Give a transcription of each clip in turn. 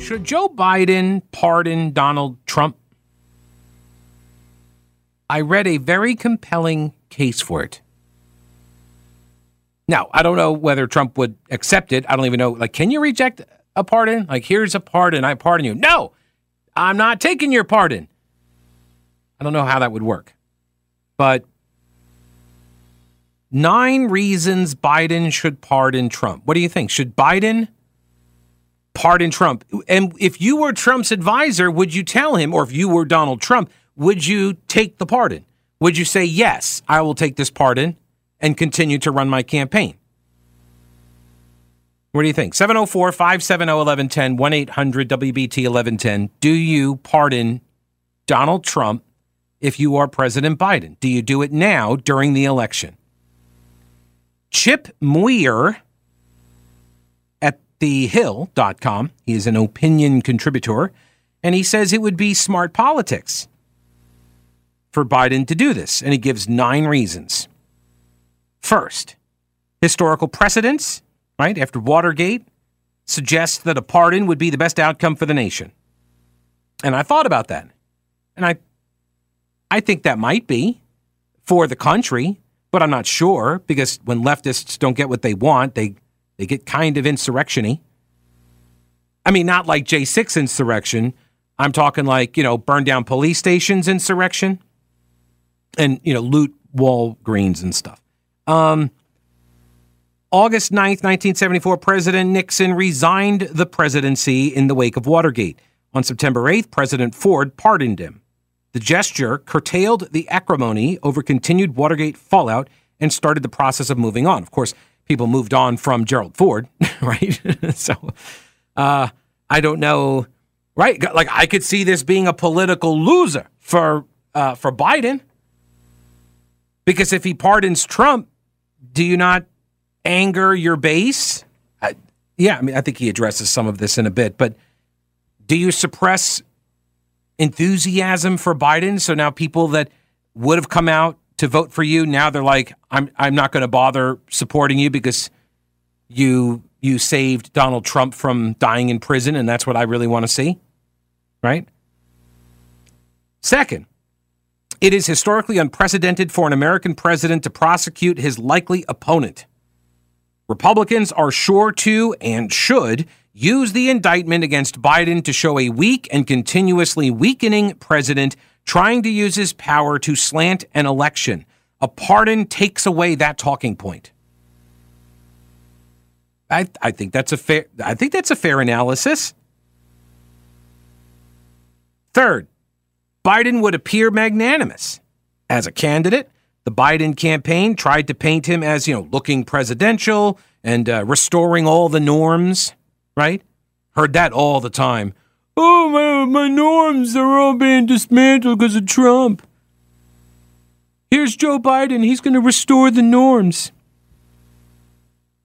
Should Joe Biden pardon Donald Trump? I read a very compelling case for it. Now, I don't know whether Trump would accept it. I don't even know. Like, can you reject a pardon? Like, here's a pardon. I pardon you. No, I'm not taking your pardon. I don't know how that would work. But nine reasons Biden should pardon Trump. What do you think? Should Biden pardon Trump? And if you were Trump's advisor, would you tell him, or if you were Donald Trump, would you take the pardon? Would you say, yes, I will take this pardon and continue to run my campaign? What do you think? 704 570 1110, 1 800 WBT 1110. Do you pardon Donald Trump if you are President Biden? Do you do it now during the election? Chip Muir thehill.com, he is an opinion contributor, and he says it would be smart politics for Biden to do this. And he gives nine reasons. First, historical precedents right, after Watergate, suggests that a pardon would be the best outcome for the nation. And I thought about that. And I I think that might be for the country, but I'm not sure because when leftists don't get what they want, they they get kind of insurrectiony. I mean, not like J6 insurrection. I'm talking like, you know, burn down police stations insurrection and, you know, loot Walgreens and stuff. Um, August 9th, 1974, President Nixon resigned the presidency in the wake of Watergate. On September 8th, President Ford pardoned him. The gesture curtailed the acrimony over continued Watergate fallout and started the process of moving on. Of course, people moved on from Gerald Ford, right? so uh, I don't know, right? Like I could see this being a political loser for uh, for Biden because if he pardons Trump, do you not anger your base? I, yeah, I mean, I think he addresses some of this in a bit, but do you suppress enthusiasm for Biden? So now people that would have come out to vote for you, now they're like, I'm I'm not going to bother supporting you because you you saved Donald Trump from dying in prison, and that's what I really want to see, right? Second, it is historically unprecedented for an American president to prosecute his likely opponent. Republicans are sure to and should use the indictment against Biden to show a weak and continuously weakening president trying to use his power to slant an election. A pardon takes away that talking point. I, I think that's a fair I think that's a fair analysis. Third, Biden would appear magnanimous as a candidate the Biden campaign tried to paint him as, you know, looking presidential and uh, restoring all the norms, right? Heard that all the time. Oh, my, my norms are all being dismantled because of Trump. Here's Joe Biden. He's going to restore the norms.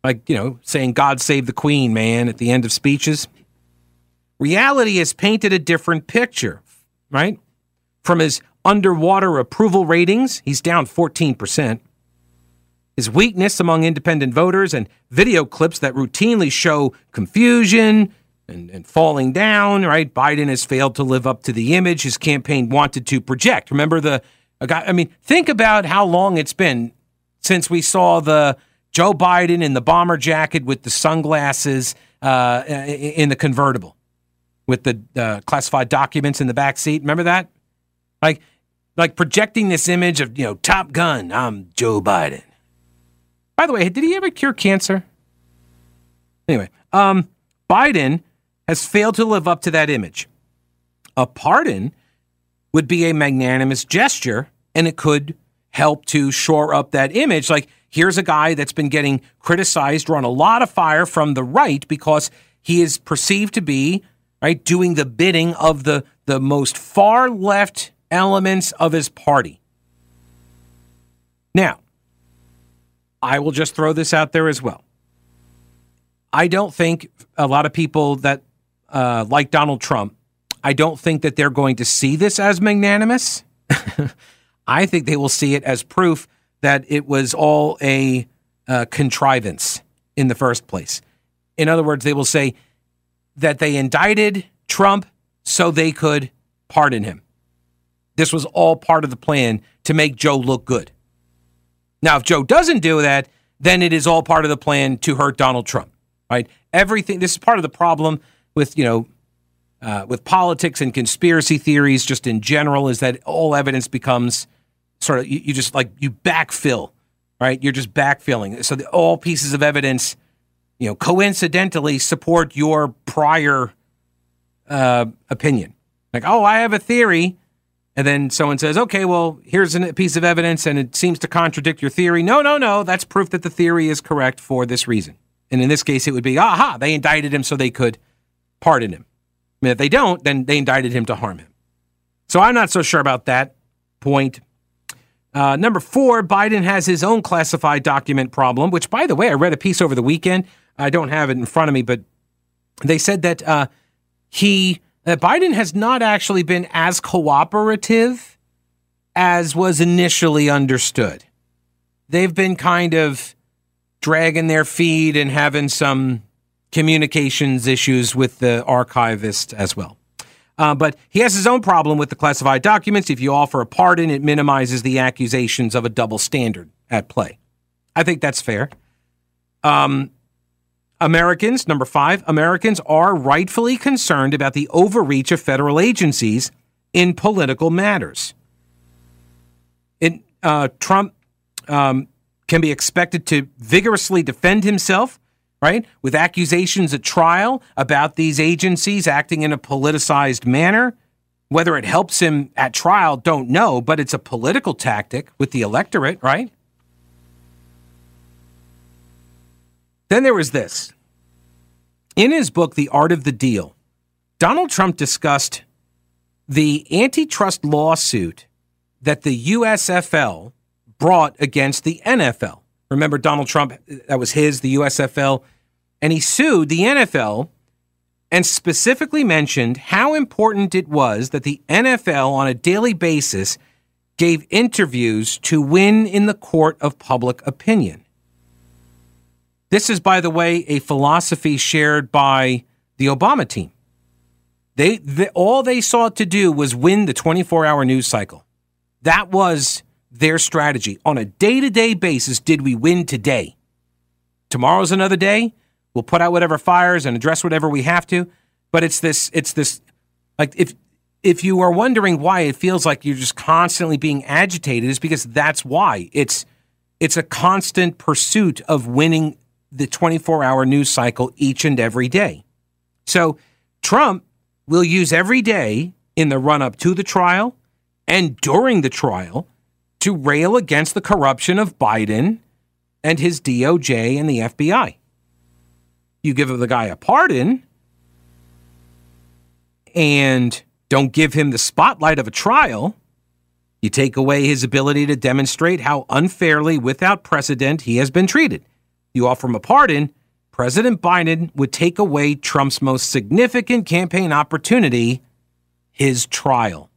Like, you know, saying God save the Queen, man, at the end of speeches. Reality has painted a different picture, right? From his underwater approval ratings, he's down 14%. His weakness among independent voters and video clips that routinely show confusion and, and, falling down, right? Biden has failed to live up to the image his campaign wanted to project. Remember the guy, I mean, think about how long it's been since we saw the Joe Biden in the bomber jacket with the sunglasses uh, in the convertible with the uh, classified documents in the back seat. Remember that? Like like projecting this image of, you know, Top Gun, I'm Joe Biden. By the way, did he ever cure cancer? Anyway, um, Biden has failed to live up to that image. A pardon would be a magnanimous gesture, and it could help to shore up that image. Like, here's a guy that's been getting criticized, run a lot of fire from the right because he is perceived to be right? Doing the bidding of the, the most far left elements of his party. Now, I will just throw this out there as well. I don't think a lot of people that uh, like Donald Trump, I don't think that they're going to see this as magnanimous. I think they will see it as proof that it was all a uh, contrivance in the first place. In other words, they will say that they indicted Trump so they could pardon him. This was all part of the plan to make Joe look good. Now, if Joe doesn't do that, then it is all part of the plan to hurt Donald Trump, right? Everything. This is part of the problem with you know uh, with politics and conspiracy theories, just in general, is that all evidence becomes sort of you, you just like you backfill, right? You're just backfilling. So the, all pieces of evidence, you know, coincidentally support your prior uh, opinion. Like, oh, I have a theory and then someone says, okay, well, here's a piece of evidence and it seems to contradict your theory. No, no, no. That's proof that the theory is correct for this reason. And in this case, it would be, aha, they indicted him so they could pardon him. I mean, if they don't, then they indicted him to harm him. So I'm not so sure about that point. Uh, number four, Biden has his own classified document problem, which, by the way, I read a piece over the weekend. I don't have it in front of me, but they said that uh, he that Biden has not actually been as cooperative as was initially understood. They've been kind of dragging their feet and having some communications issues with the archivist as well. Uh, but he has his own problem with the classified documents. If you offer a pardon, it minimizes the accusations of a double standard at play. I think that's fair. Um, Americans, number five, Americans are rightfully concerned about the overreach of federal agencies in political matters. Uh, Trump um, can be expected to vigorously defend himself, right, with accusations at trial about these agencies acting in a politicized manner. Whether it helps him at trial, don't know, but it's a political tactic with the electorate, right? Then there was this. In his book, The Art of the Deal, Donald Trump discussed the antitrust lawsuit that the USFL brought against the NFL. Remember, Donald Trump, that was his, the USFL, and he sued the NFL and specifically mentioned how important it was that the NFL on a daily basis gave interviews to win in the court of public opinion. This is, by the way, a philosophy shared by the Obama team. They, they all they sought to do was win the 24-hour news cycle. That was their strategy. On a day-to-day basis, did we win today? Tomorrow's another day. We'll put out whatever fires and address whatever we have to. But it's this, it's this, like if if you are wondering why it feels like you're just constantly being agitated, is because that's why. It's it's a constant pursuit of winning the 24 hour news cycle each and every day. So Trump will use every day in the run up to the trial and during the trial to rail against the corruption of Biden and his DOJ and the FBI. You give the guy a pardon and don't give him the spotlight of a trial. You take away his ability to demonstrate how unfairly, without precedent, he has been treated you offer him a pardon, President Biden would take away Trump's most significant campaign opportunity, his trial.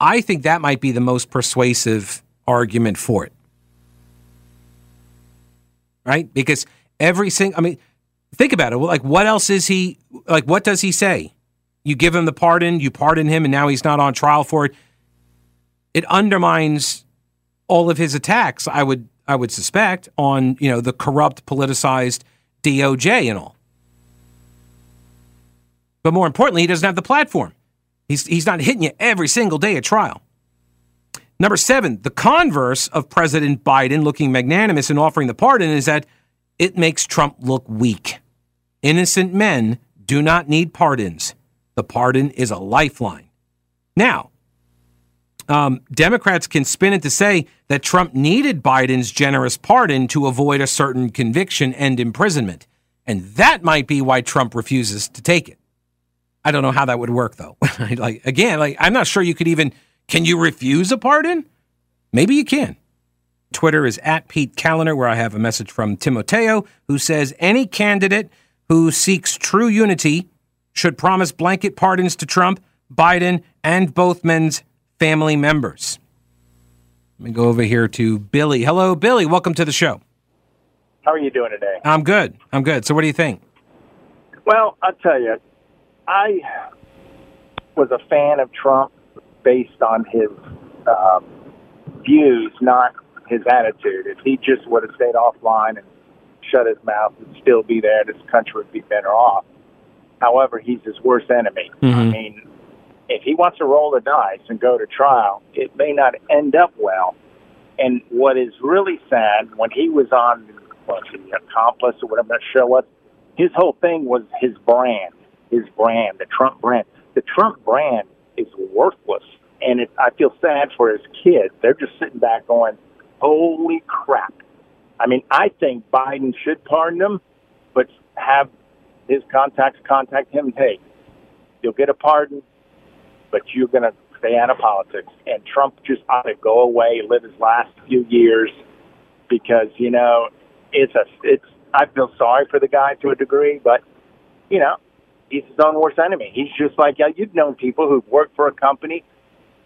I think that might be the most persuasive argument for it. Right? Because every single, I mean, think about it. Like, what else is he, like, what does he say? You give him the pardon, you pardon him, and now he's not on trial for it. It undermines all of his attacks, I would I would suspect, on you know the corrupt, politicized DOJ and all. But more importantly, he doesn't have the platform. He's he's not hitting you every single day at trial. Number seven, the converse of President Biden looking magnanimous and offering the pardon is that it makes Trump look weak. Innocent men do not need pardons. The pardon is a lifeline. Now, um, Democrats can spin it to say that Trump needed Biden's generous pardon to avoid a certain conviction and imprisonment. And that might be why Trump refuses to take it. I don't know how that would work though. like again, like I'm not sure you could even can you refuse a pardon? Maybe you can. Twitter is at Pete Kaliner, where I have a message from Timoteo who says any candidate who seeks true unity should promise blanket pardons to Trump, Biden, and both men's family members. Let me go over here to Billy. Hello, Billy. Welcome to the show. How are you doing today? I'm good. I'm good. So, what do you think? Well, I'll tell you, I was a fan of Trump based on his um, views, not his attitude. If he just would have stayed offline and shut his mouth and still be there, this country would be better off. However, he's his worst enemy. Mm-hmm. I mean, if he wants to roll the dice and go to trial, it may not end up well. And what is really sad, when he was on what, the Accomplice or whatever that show was, his whole thing was his brand, his brand, the Trump brand. The Trump brand is worthless, and it, I feel sad for his kids. They're just sitting back going, "Holy crap!" I mean, I think Biden should pardon him, but have his contacts contact him. Hey, you'll get a pardon, but you're going to stay out of politics. And Trump just ought to go away, live his last few years, because you know it's a it's. I feel sorry for the guy to a degree, but you know he's his own worst enemy. He's just like yeah, you've known people who've worked for a company,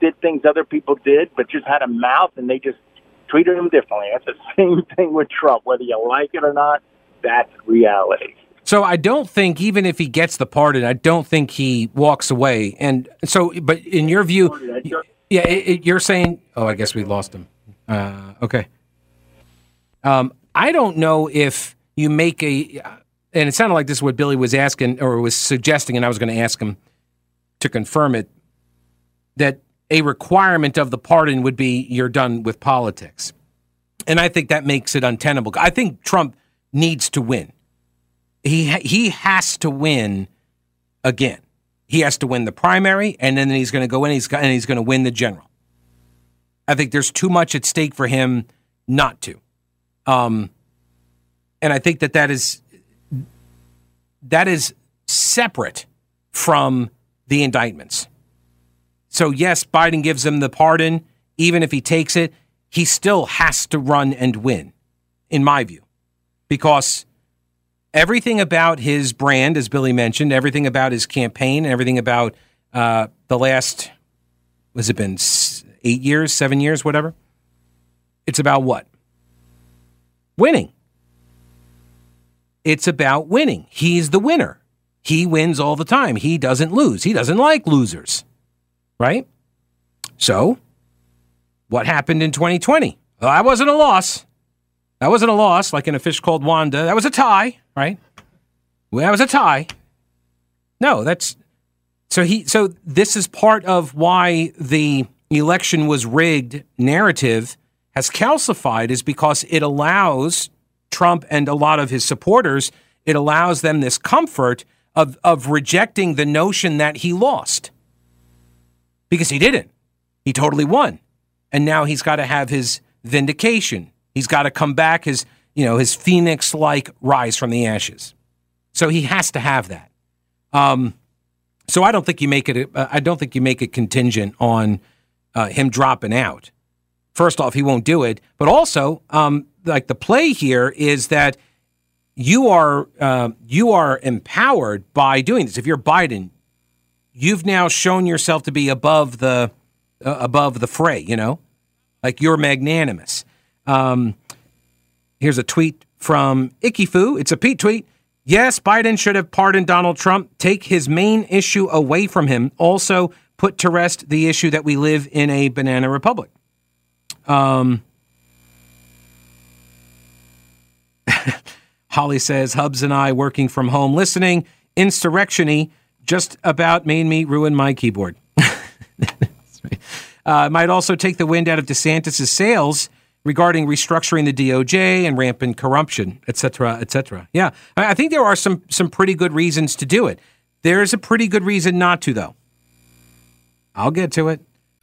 did things other people did, but just had a mouth and they just treated him differently. That's the same thing with Trump, whether you like it or not. That's reality. So I don't think even if he gets the pardon, I don't think he walks away. And so, but in your view, yeah, it, it, you're saying, oh, I guess we lost him. Uh, okay. Um, I don't know if you make a, and it sounded like this is what Billy was asking or was suggesting, and I was going to ask him to confirm it, that a requirement of the pardon would be you're done with politics. And I think that makes it untenable. I think Trump needs to win. He he has to win again. He has to win the primary, and then he's going to go in. He's and he's going to win the general. I think there's too much at stake for him not to. Um, and I think that that is that is separate from the indictments. So yes, Biden gives him the pardon, even if he takes it. He still has to run and win, in my view, because everything about his brand, as Billy mentioned, everything about his campaign, everything about uh, the last, was it been eight years, seven years, whatever? It's about what? Winning. It's about winning. He's the winner. He wins all the time. He doesn't lose. He doesn't like losers, right? So, what happened in 2020? Well, that wasn't a loss. That wasn't a loss like in a fish called Wanda. That was a tie, right? Well, that was a tie. No, that's so he so this is part of why the election was rigged narrative has calcified is because it allows Trump and a lot of his supporters, it allows them this comfort of of rejecting the notion that he lost. Because he didn't. He totally won. And now he's got to have his vindication. He's got to come back his, you know, his phoenix like rise from the ashes. So he has to have that. Um, so I don't think you make it. Uh, I don't think you make it contingent on uh, him dropping out. First off, he won't do it. But also, um, like the play here is that you are uh, you are empowered by doing this. If you're Biden, you've now shown yourself to be above the uh, above the fray. You know, like you're magnanimous. Um, here's a tweet from Ikifu. It's a Pete tweet. Yes, Biden should have pardoned Donald Trump, take his main issue away from him, also put to rest the issue that we live in a banana republic. Um, Holly says, Hubs and I working from home listening. Insurrectiony just about made me ruin my keyboard. uh, might also take the wind out of DeSantis' sails regarding restructuring the DOJ and rampant corruption, et cetera, et cetera. Yeah, I think there are some some pretty good reasons to do it. There's a pretty good reason not to, though. I'll get to it.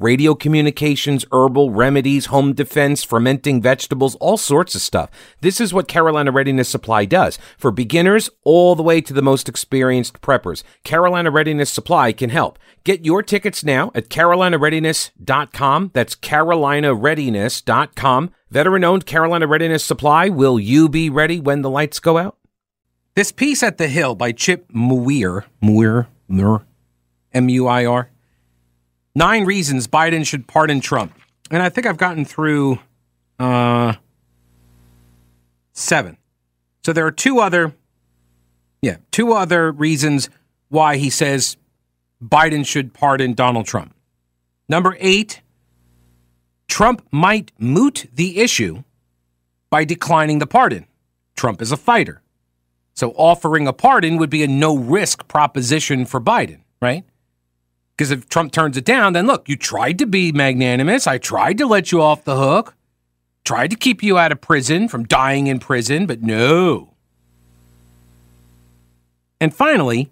radio communications, herbal remedies, home defense, fermenting vegetables, all sorts of stuff. This is what Carolina Readiness Supply does for beginners all the way to the most experienced preppers. Carolina Readiness Supply can help. Get your tickets now at carolinareadiness.com. That's carolinareadiness.com. Veteran owned Carolina Readiness Supply. Will you be ready when the lights go out? This piece at the Hill by Chip Muir, Muir, Muir, M U I R Nine reasons Biden should pardon Trump. And I think I've gotten through uh, seven. So there are two other, yeah, two other reasons why he says Biden should pardon Donald Trump. Number eight, Trump might moot the issue by declining the pardon. Trump is a fighter. So offering a pardon would be a no risk proposition for Biden, right? Because if Trump turns it down, then look, you tried to be magnanimous. I tried to let you off the hook, tried to keep you out of prison from dying in prison, but no. And finally,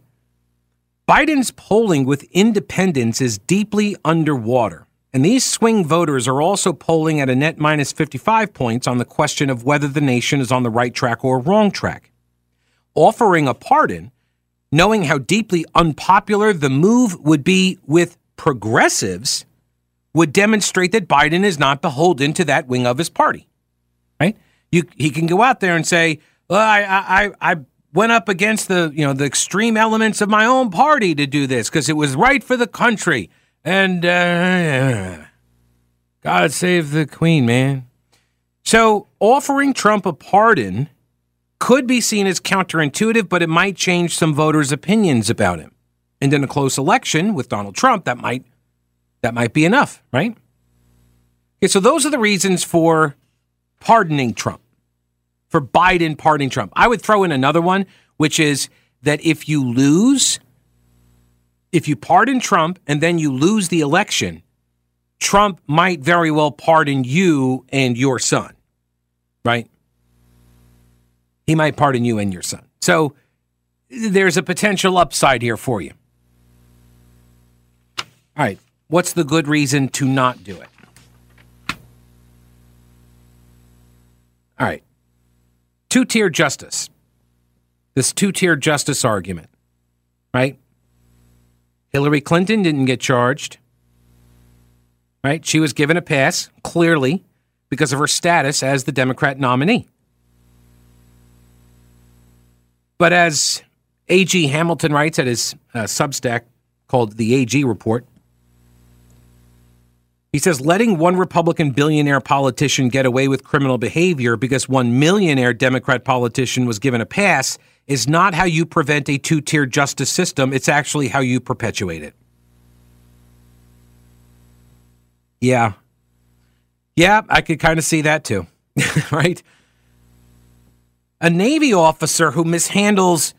Biden's polling with independents is deeply underwater. And these swing voters are also polling at a net minus 55 points on the question of whether the nation is on the right track or wrong track. Offering a pardon knowing how deeply unpopular the move would be with progressives, would demonstrate that Biden is not beholden to that wing of his party. Right? You, he can go out there and say, well, I, I, I went up against the, you know, the extreme elements of my own party to do this because it was right for the country. And uh, God save the queen, man. So offering Trump a pardon could be seen as counterintuitive, but it might change some voters' opinions about him. And in a close election with Donald Trump, that might that might be enough, right? Okay, so those are the reasons for pardoning Trump, for Biden pardoning Trump. I would throw in another one, which is that if you lose, if you pardon Trump and then you lose the election, Trump might very well pardon you and your son, right? He might pardon you and your son. So there's a potential upside here for you. All right. What's the good reason to not do it? All right. Two tier justice. This two tier justice argument, right? Hillary Clinton didn't get charged, right? She was given a pass, clearly, because of her status as the Democrat nominee. But as A.G. Hamilton writes at his uh, Substack called the AG Report, he says letting one Republican billionaire politician get away with criminal behavior because one millionaire Democrat politician was given a pass is not how you prevent a two tier justice system. It's actually how you perpetuate it. Yeah. Yeah, I could kind of see that too, right? A Navy officer who mishandles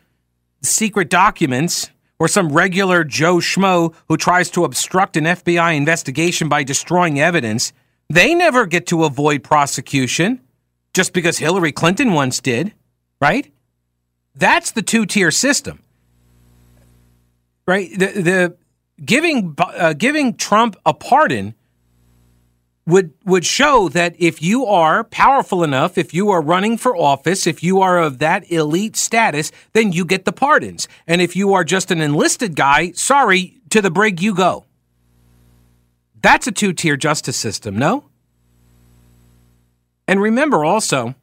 secret documents or some regular Joe Schmo who tries to obstruct an FBI investigation by destroying evidence, they never get to avoid prosecution just because Hillary Clinton once did, right? That's the two tier system, right? The, the giving uh, giving Trump a pardon would would show that if you are powerful enough, if you are running for office, if you are of that elite status, then you get the pardons. And if you are just an enlisted guy, sorry, to the brig you go. That's a two-tier justice system, no? And remember also,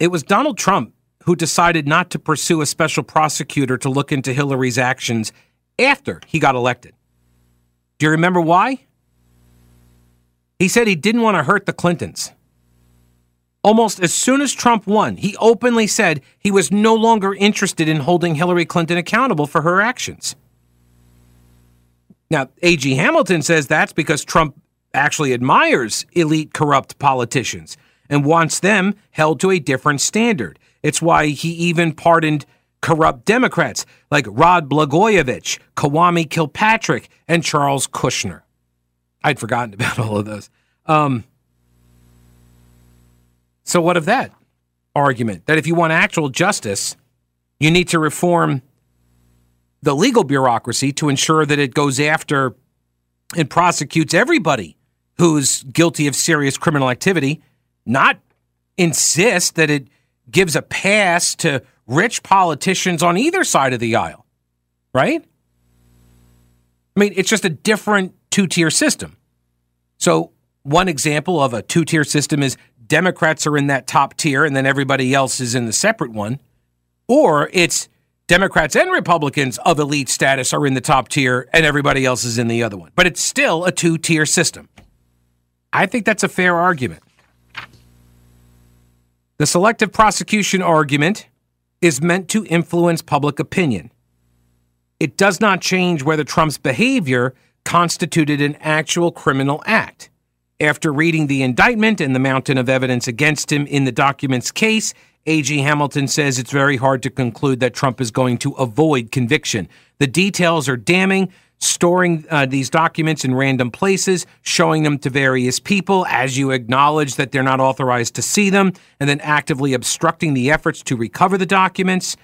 it was Donald Trump who decided not to pursue a special prosecutor to look into Hillary's actions after he got elected. Do you remember why? He said he didn't want to hurt the Clintons. Almost as soon as Trump won, he openly said he was no longer interested in holding Hillary Clinton accountable for her actions. Now, A.G. Hamilton says that's because Trump actually admires elite corrupt politicians and wants them held to a different standard. It's why he even pardoned corrupt Democrats like Rod Blagojevich, Kwame Kilpatrick, and Charles Kushner. I'd forgotten about all of those. Um, so, what of that argument? That if you want actual justice, you need to reform the legal bureaucracy to ensure that it goes after and prosecutes everybody who's guilty of serious criminal activity, not insist that it gives a pass to rich politicians on either side of the aisle, right? I mean, it's just a different two tier system. So, one example of a two tier system is Democrats are in that top tier and then everybody else is in the separate one. Or it's Democrats and Republicans of elite status are in the top tier and everybody else is in the other one. But it's still a two tier system. I think that's a fair argument. The selective prosecution argument is meant to influence public opinion. It does not change whether Trump's behavior constituted an actual criminal act. After reading the indictment and the mountain of evidence against him in the document's case, A.G. Hamilton says it's very hard to conclude that Trump is going to avoid conviction. The details are damning, storing uh, these documents in random places, showing them to various people as you acknowledge that they're not authorized to see them, and then actively obstructing the efforts to recover the documents.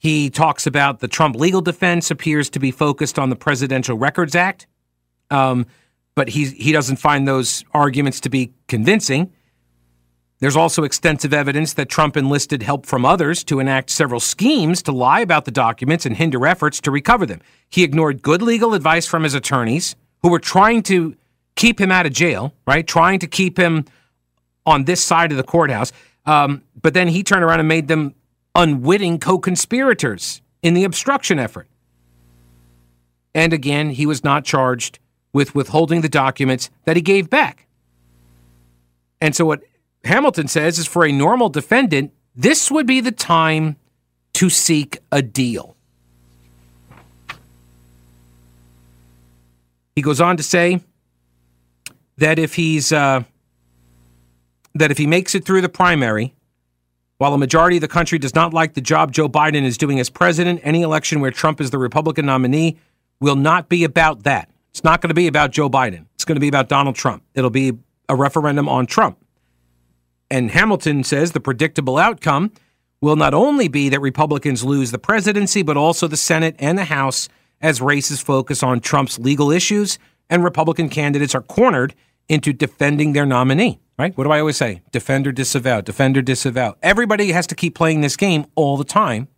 He talks about the Trump legal defense appears to be focused on the Presidential Records Act, um, but he, he doesn't find those arguments to be convincing. There's also extensive evidence that Trump enlisted help from others to enact several schemes to lie about the documents and hinder efforts to recover them. He ignored good legal advice from his attorneys, who were trying to keep him out of jail, right? Trying to keep him on this side of the courthouse. Um, but then he turned around and made them unwitting co conspirators in the obstruction effort. And again, he was not charged with withholding the documents that he gave back. And so, what Hamilton says is for a normal defendant, this would be the time to seek a deal. He goes on to say that if he's uh, that if he makes it through the primary, while a majority of the country does not like the job Joe Biden is doing as president, any election where Trump is the Republican nominee will not be about that. It's not going to be about Joe Biden. It's going to be about Donald Trump. It'll be a referendum on Trump. And Hamilton says the predictable outcome will not only be that Republicans lose the presidency, but also the Senate and the House as races focus on Trump's legal issues and Republican candidates are cornered into defending their nominee. Right? What do I always say? Defend or disavow, defend or disavow. Everybody has to keep playing this game all the time.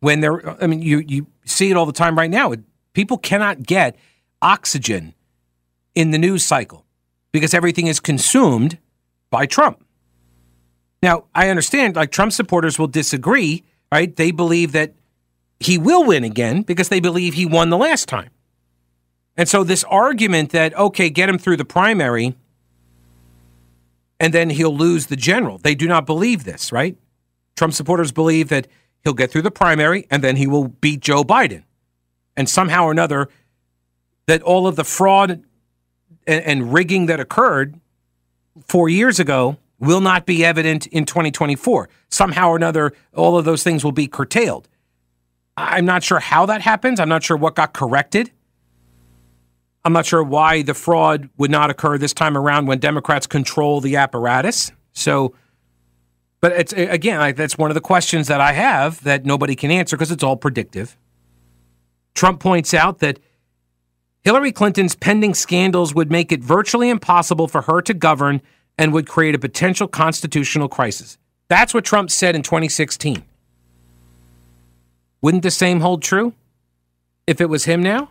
When they're, I mean, you, you see it all the time right now. People cannot get oxygen in the news cycle because everything is consumed by Trump. Now, I understand like Trump supporters will disagree, right? They believe that he will win again because they believe he won the last time. And so this argument that okay, get him through the primary and then he'll lose the general. They do not believe this, right? Trump supporters believe that he'll get through the primary and then he will beat Joe Biden. And somehow or another that all of the fraud and, and rigging that occurred 4 years ago will not be evident in 2024. Somehow or another, all of those things will be curtailed. I'm not sure how that happens. I'm not sure what got corrected. I'm not sure why the fraud would not occur this time around when Democrats control the apparatus. So, but it's again, that's one of the questions that I have that nobody can answer because it's all predictive. Trump points out that Hillary Clinton's pending scandals would make it virtually impossible for her to govern and would create a potential constitutional crisis. That's what Trump said in 2016. Wouldn't the same hold true if it was him now?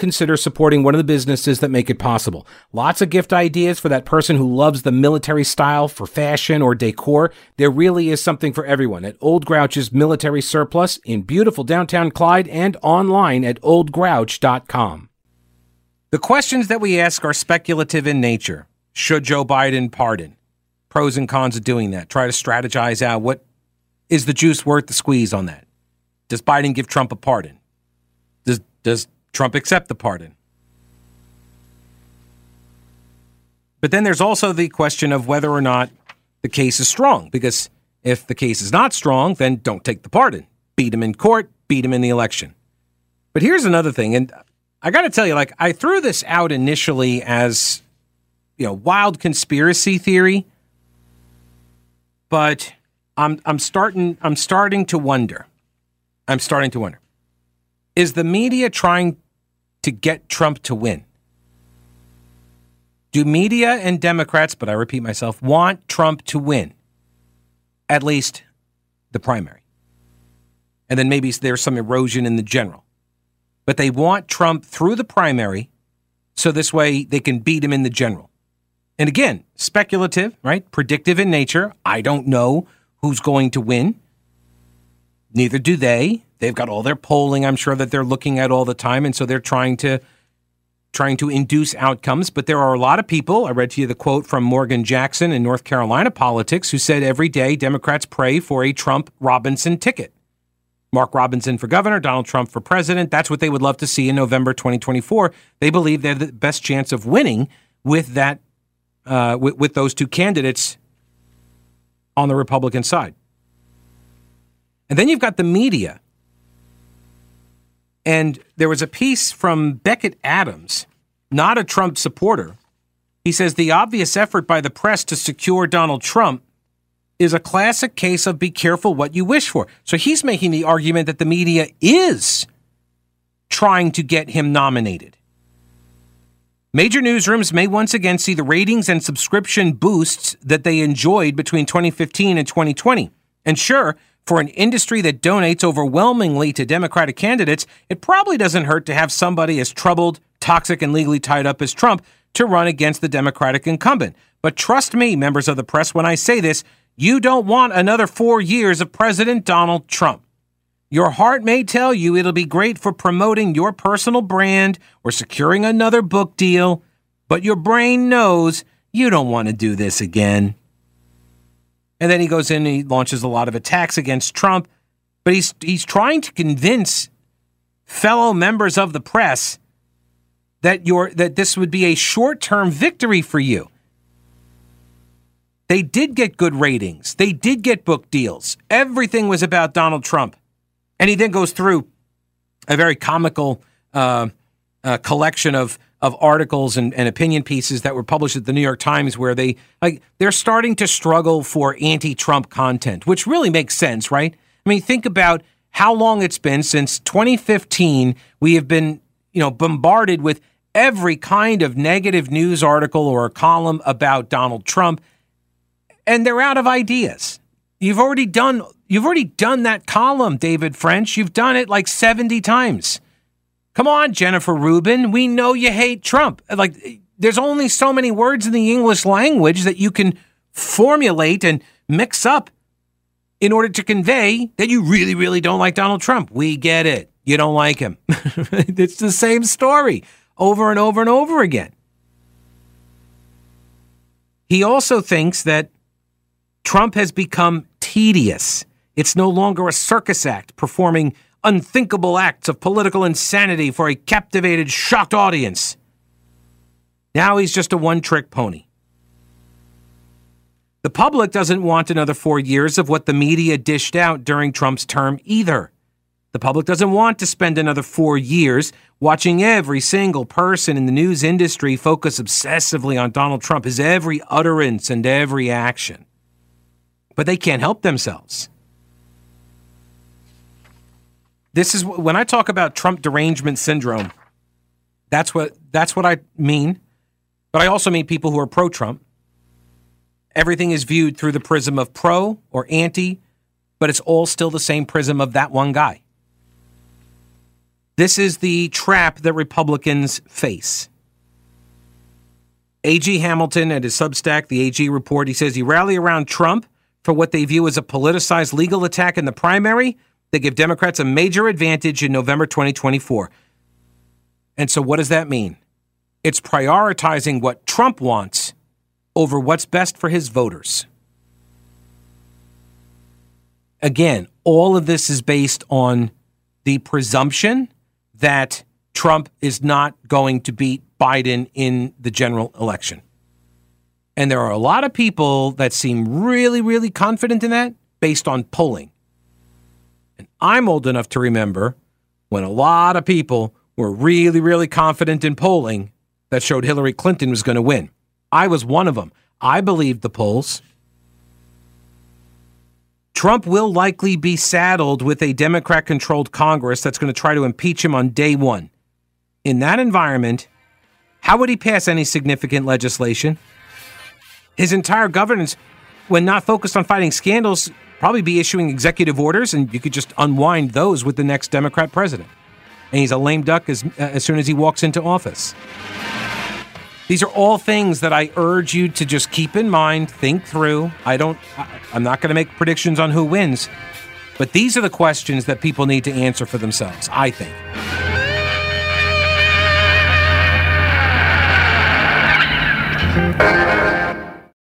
consider supporting one of the businesses that make it possible. Lots of gift ideas for that person who loves the military style for fashion or decor. There really is something for everyone at Old Grouch's Military Surplus in beautiful downtown Clyde and online at oldgrouch.com. The questions that we ask are speculative in nature. Should Joe Biden pardon? Pros and cons of doing that. Try to strategize out what is the juice worth the squeeze on that. Does Biden give Trump a pardon? Does does Trump accept the pardon? But then there's also the question of whether or not the case is strong, because if the case is not strong, then don't take the pardon. Beat him in court, beat him in the election. But here's another thing, and I got to tell you, like, I threw this out initially as, you know, wild conspiracy theory, but I'm, I'm starting, I'm starting to wonder. I'm starting to wonder. Is the media trying to get Trump to win? Do media and Democrats, but I repeat myself, want Trump to win? At least the primary. And then maybe there's some erosion in the general. But they want Trump through the primary so this way they can beat him in the general. And again, speculative, right? Predictive in nature. I don't know who's going to win. Neither do they. They've got all their polling, I'm sure, that they're looking at all the time. And so they're trying to trying to induce outcomes. But there are a lot of people, I read to you the quote from Morgan Jackson in North Carolina politics, who said every day Democrats pray for a Trump Robinson ticket. Mark Robinson for governor, Donald Trump for president. That's what they would love to see in November 2024. They believe they're the best chance of winning with that, uh, with, with those two candidates on the Republican side. And then you've got the media and there was a piece from Becket Adams, not a Trump supporter. He says the obvious effort by the press to secure Donald Trump is a classic case of be careful what you wish for. So he's making the argument that the media is trying to get him nominated. Major newsrooms may once again see the ratings and subscription boosts that they enjoyed between 2015 and 2020. And sure, for an industry that donates overwhelmingly to Democratic candidates, it probably doesn't hurt to have somebody as troubled, toxic, and legally tied up as Trump to run against the Democratic incumbent. But trust me, members of the press, when I say this, you don't want another four years of President Donald Trump. Your heart may tell you it'll be great for promoting your personal brand or securing another book deal, but your brain knows you don't want to do this again. And then he goes in and he launches a lot of attacks against Trump. But he's he's trying to convince fellow members of the press that your that this would be a short-term victory for you. They did get good ratings. They did get book deals. Everything was about Donald Trump. And he then goes through a very comical uh, uh, collection of of articles and, and opinion pieces that were published at the New York Times where they like they're starting to struggle for anti-Trump content, which really makes sense, right? I mean, think about how long it's been since 2015 we have been, you know, bombarded with every kind of negative news article or column about Donald Trump and they're out of ideas. You've already done you've already done that column, David French. You've done it like 70 times. Come on, Jennifer Rubin. We know you hate Trump. Like, there's only so many words in the English language that you can formulate and mix up in order to convey that you really, really don't like Donald Trump. We get it. You don't like him. it's the same story over and over and over again. He also thinks that Trump has become tedious. It's no longer a circus act performing unthinkable acts of political insanity for a captivated, shocked audience. Now he's just a one trick pony. The public doesn't want another four years of what the media dished out during Trump's term either. The public doesn't want to spend another four years watching every single person in the news industry focus obsessively on Donald Trump, his every utterance and every action. But they can't help themselves. This is when I talk about Trump derangement syndrome. That's what that's what I mean. But I also mean people who are pro Trump. Everything is viewed through the prism of pro or anti, but it's all still the same prism of that one guy. This is the trap that Republicans face. A.G. Hamilton at his Substack, the AG report, he says he rally around Trump for what they view as a politicized legal attack in the primary they give Democrats a major advantage in November 2024. And so, what does that mean? It's prioritizing what Trump wants over what's best for his voters. Again, all of this is based on the presumption that Trump is not going to beat Biden in the general election. And there are a lot of people that seem really, really confident in that based on polling. And I'm old enough to remember when a lot of people were really, really confident in polling that showed Hillary Clinton was going to win. I was one of them. I believed the polls. Trump will likely be saddled with a Democrat controlled Congress that's going to try to impeach him on day one. In that environment, how would he pass any significant legislation? His entire governance, when not focused on fighting scandals, probably be issuing executive orders, and you could just unwind those with the next Democrat president. And he's a lame duck as, uh, as soon as he walks into office. These are all things that I urge you to just keep in mind, think through. I don't, I'm not going to make predictions on who wins, but these are the questions that people need to answer for themselves, I think.